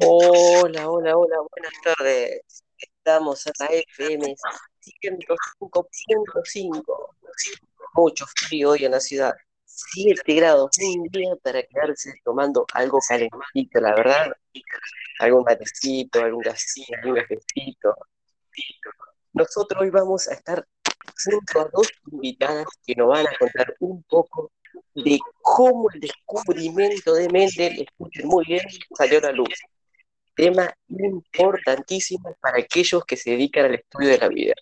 Hola, hola, hola, buenas tardes. Estamos en la FM 105.5. Mucho frío hoy en la ciudad. 7 grados, un día para quedarse tomando algo calentito, la verdad. Algún matecito, algún gasito, algún cafecito. Nosotros hoy vamos a estar junto a dos invitadas que nos van a contar un poco de cómo el descubrimiento de Mendel, escuchen muy bien, salió a la luz. Tema importantísimo para aquellos que se dedican al estudio de la vida.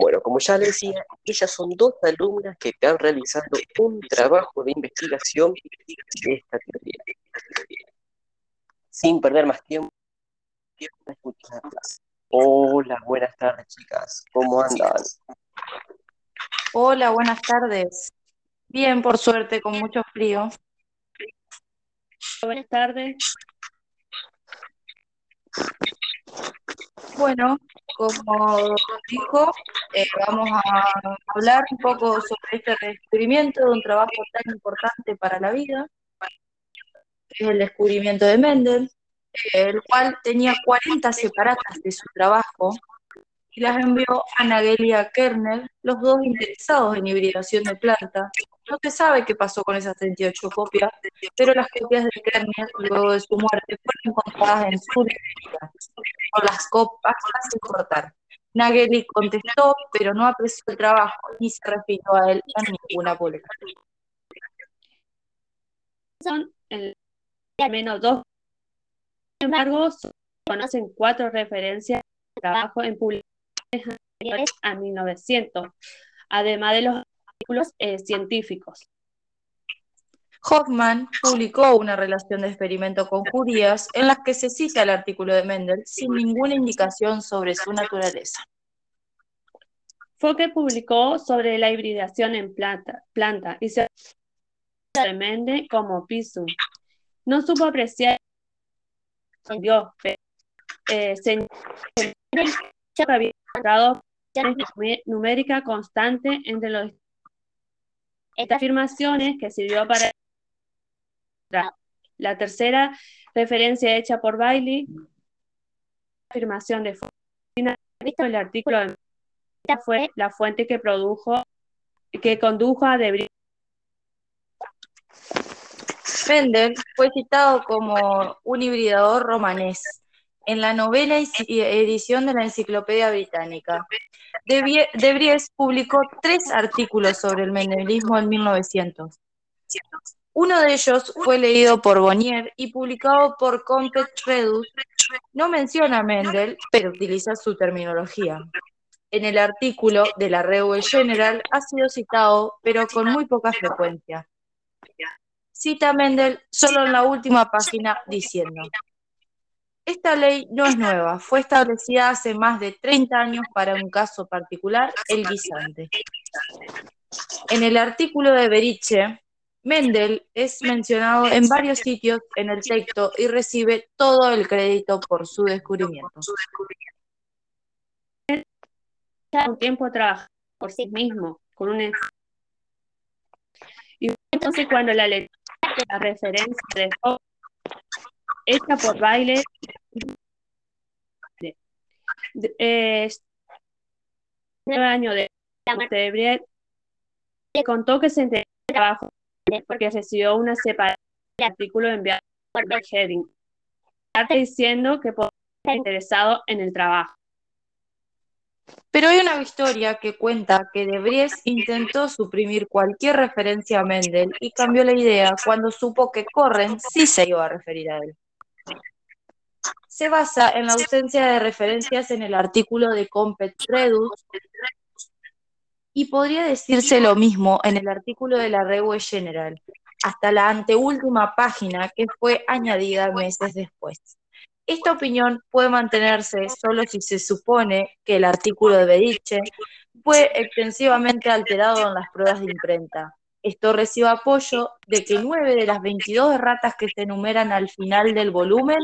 Bueno, como ya les decía, ellas son dos alumnas que están realizando un trabajo de investigación de esta teoría. Sin perder más tiempo, escucharlas. Hola, buenas tardes, chicas. ¿Cómo andan? Hola, buenas tardes. Bien, por suerte, con mucho frío. Buenas tardes. Bueno, como dijo, eh, vamos a hablar un poco sobre este descubrimiento de un trabajo tan importante para la vida, que es el descubrimiento de Mendel, eh, el cual tenía 40 separatas de su trabajo y las envió a Nagelia Kerner, los dos interesados en hibridación de plantas. No se sabe qué pasó con esas 38 copias, pero las copias de Kerner, luego de su muerte, fueron encontradas en su librería, con las copas sin cortar. Nageli contestó, pero no apreció el trabajo ni se refirió a él en ninguna publicación. Son al menos dos. Sin embargo, conocen cuatro referencias de trabajo en publicaciones anteriores a 1900, además de los artículos eh, científicos. Hoffman publicó una relación de experimento con judías en las que se cita el artículo de Mendel sin ninguna indicación sobre su naturaleza. Focke publicó sobre la hibridación en planta, planta y se de Mendel como Pisum. No supo apreciar Dios, pero eh, que había encontrado numérica constante entre los estas afirmaciones que sirvió para la tercera referencia hecha por Bailey, afirmación de el artículo de fue la fuente que produjo, que condujo a Debris. Mendel fue citado como un hibridador romanés en la novela edición de la Enciclopedia Británica. De Vries publicó tres artículos sobre el mendelismo en 1900. Uno de ellos fue leído por Bonnier y publicado por Compet Redus. No menciona a Mendel, pero utiliza su terminología. En el artículo de la Revue General ha sido citado, pero con muy poca frecuencia. Cita a Mendel solo en la última página diciendo, esta ley no es nueva, fue establecida hace más de 30 años para un caso particular, el guisante. En el artículo de Beriche, Mendel es mencionado en varios sitios en el texto y recibe todo el crédito por su descubrimiento. Un tiempo trabaja por sí mismo, con un y entonces cuando la lectura de la referencia de hecha por Baile. Eh, nueve años de muerte de le contó que se enteró del trabajo porque recibió una separación del artículo enviado por Heading, diciendo que podía estar interesado en el trabajo. Pero hay una historia que cuenta que De Vries intentó suprimir cualquier referencia a Mendel y cambió la idea cuando supo que Corren sí se iba a referir a él se basa en la ausencia de referencias en el artículo de Compet Redux y podría decirse lo mismo en el artículo de la Revue General, hasta la anteúltima página que fue añadida meses después. Esta opinión puede mantenerse solo si se supone que el artículo de Bediche fue extensivamente alterado en las pruebas de imprenta. Esto recibe apoyo de que nueve de las 22 erratas que se enumeran al final del volumen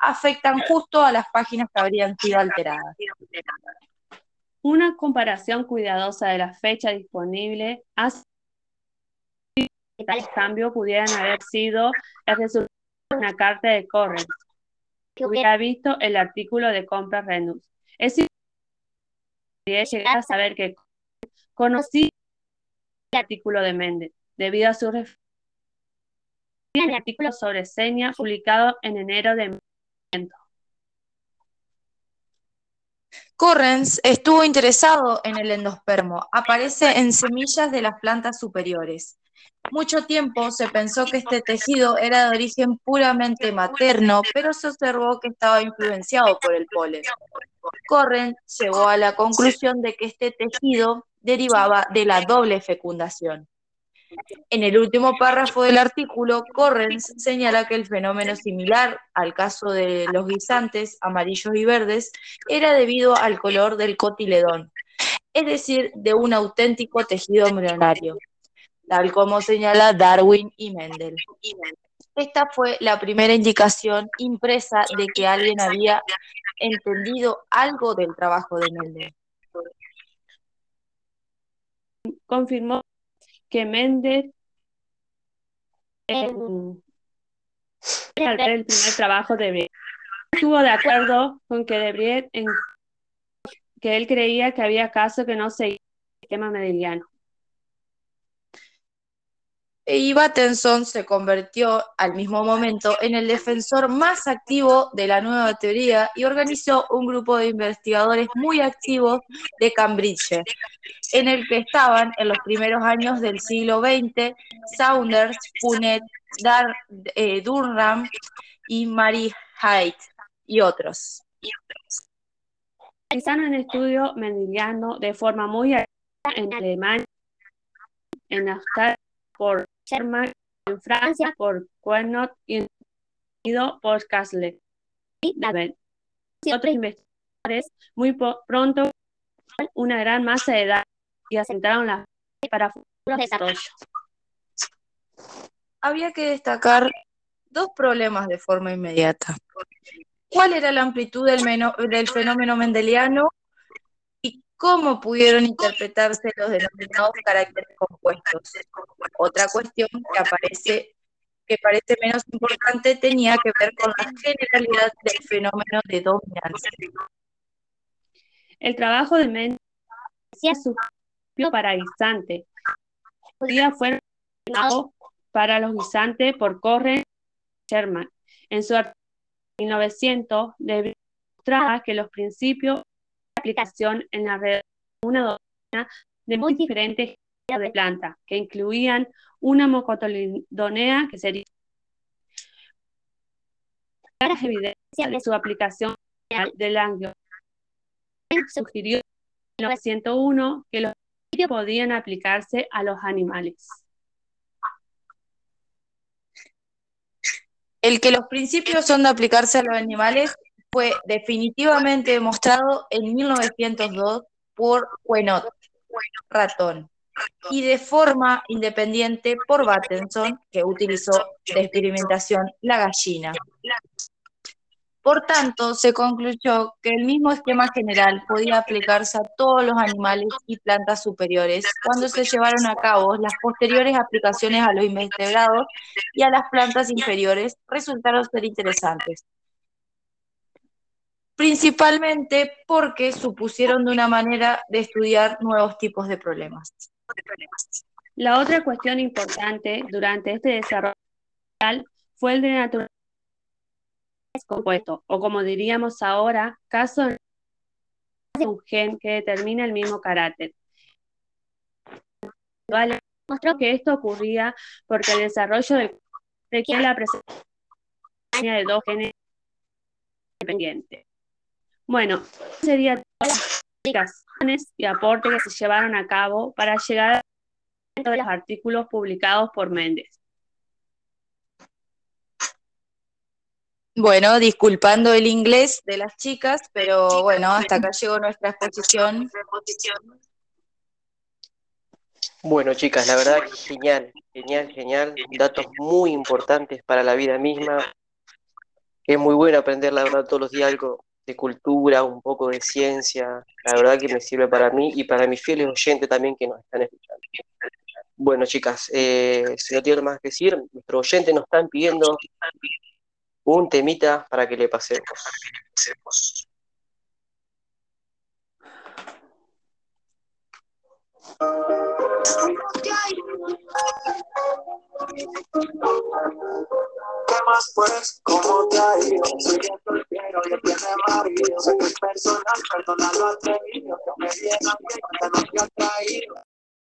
afectan justo a las páginas que habrían sido alteradas. Una comparación cuidadosa de la fecha disponible hace que tales cambios pudieran haber sido el resultado de una carta de Correns, que hubiera visto el artículo de compra Renus. Es importante llegar a saber que conocía el artículo de Méndez, debido a su referencia artículo sobre seña publicado en enero de 1900. Correns estuvo interesado en el endospermo, aparece en semillas de las plantas superiores. Mucho tiempo se pensó que este tejido era de origen puramente materno, pero se observó que estaba influenciado por el polen. Correns llegó a la conclusión de que este tejido derivaba de la doble fecundación. En el último párrafo del artículo, Correns señala que el fenómeno similar al caso de los guisantes amarillos y verdes era debido al color del cotiledón, es decir, de un auténtico tejido embrionario, tal como señala Darwin y Mendel. Esta fue la primera indicación impresa de que alguien había entendido algo del trabajo de Mendel. Confirmó que Méndez al ver el primer trabajo de Briet estuvo de acuerdo con que de en que él creía que había casos que no seguían el esquema mendeliano. Y Battenson se convirtió al mismo momento en el defensor más activo de la nueva teoría y organizó un grupo de investigadores muy activos de Cambridge, en el que estaban en los primeros años del siglo XX Saunders, Punnett, eh, Durham y Mary Haidt y otros. Realizaron un estudio mendeliano de forma muy activa en Alemania, en Australia por Sherman, en Francia por Quernot y en por Castle. Y otros investigadores muy pronto una gran masa de datos y asentaron las para futuros desarrollos. Había que destacar dos problemas de forma inmediata. ¿Cuál era la amplitud del fenómeno mendeliano cómo pudieron interpretarse los denominados caracteres compuestos. Otra cuestión que aparece que parece menos importante tenía que ver con la generalidad del fenómeno de dominancia. El trabajo de Mendes hacía su para guisante. día fue para los guisantes por Corren Sherman. En su artículo 1900 demostraba que los principios aplicación en la red una docena de muy diferentes de plantas, que incluían una mocotoledonea, que sería las evidencias de su aplicación del angio. Sugirió en 1901 que los principios podían aplicarse a los animales. El que los principios son de aplicarse a los animales fue definitivamente demostrado en 1902 por Quenot, ratón, y de forma independiente por Battenson, que utilizó de experimentación la gallina. Por tanto, se concluyó que el mismo esquema general podía aplicarse a todos los animales y plantas superiores cuando se llevaron a cabo las posteriores aplicaciones a los invertebrados y a las plantas inferiores resultaron ser interesantes principalmente porque supusieron de una manera de estudiar nuevos tipos de problemas. La otra cuestión importante durante este desarrollo fue el de naturaleza compuesto, o como diríamos ahora, caso de un gen que determina el mismo carácter. Que esto ocurría porque el desarrollo del requiere la presencia de dos genes independientes. Bueno, serían todas las explicaciones y aportes que se llevaron a cabo para llegar a los artículos publicados por Méndez. Bueno, disculpando el inglés de las chicas, pero bueno, hasta acá llegó nuestra exposición. Bueno, chicas, la verdad que genial, genial, genial. Datos muy importantes para la vida misma. Es muy bueno aprender, la verdad, todos los días algo de cultura, un poco de ciencia. La verdad que me sirve para mí y para mis fieles oyentes también que nos están escuchando. Bueno, chicas, eh, si no tiene más que decir, nuestros oyentes nos están pidiendo un temita para que le pasemos. ¿Qué más pues? ¿Cómo te ha ido? Soy el soltero y él tiene marido. Que es personal, perdona lo atrevido. Que me llenan bien, que no te ha traído.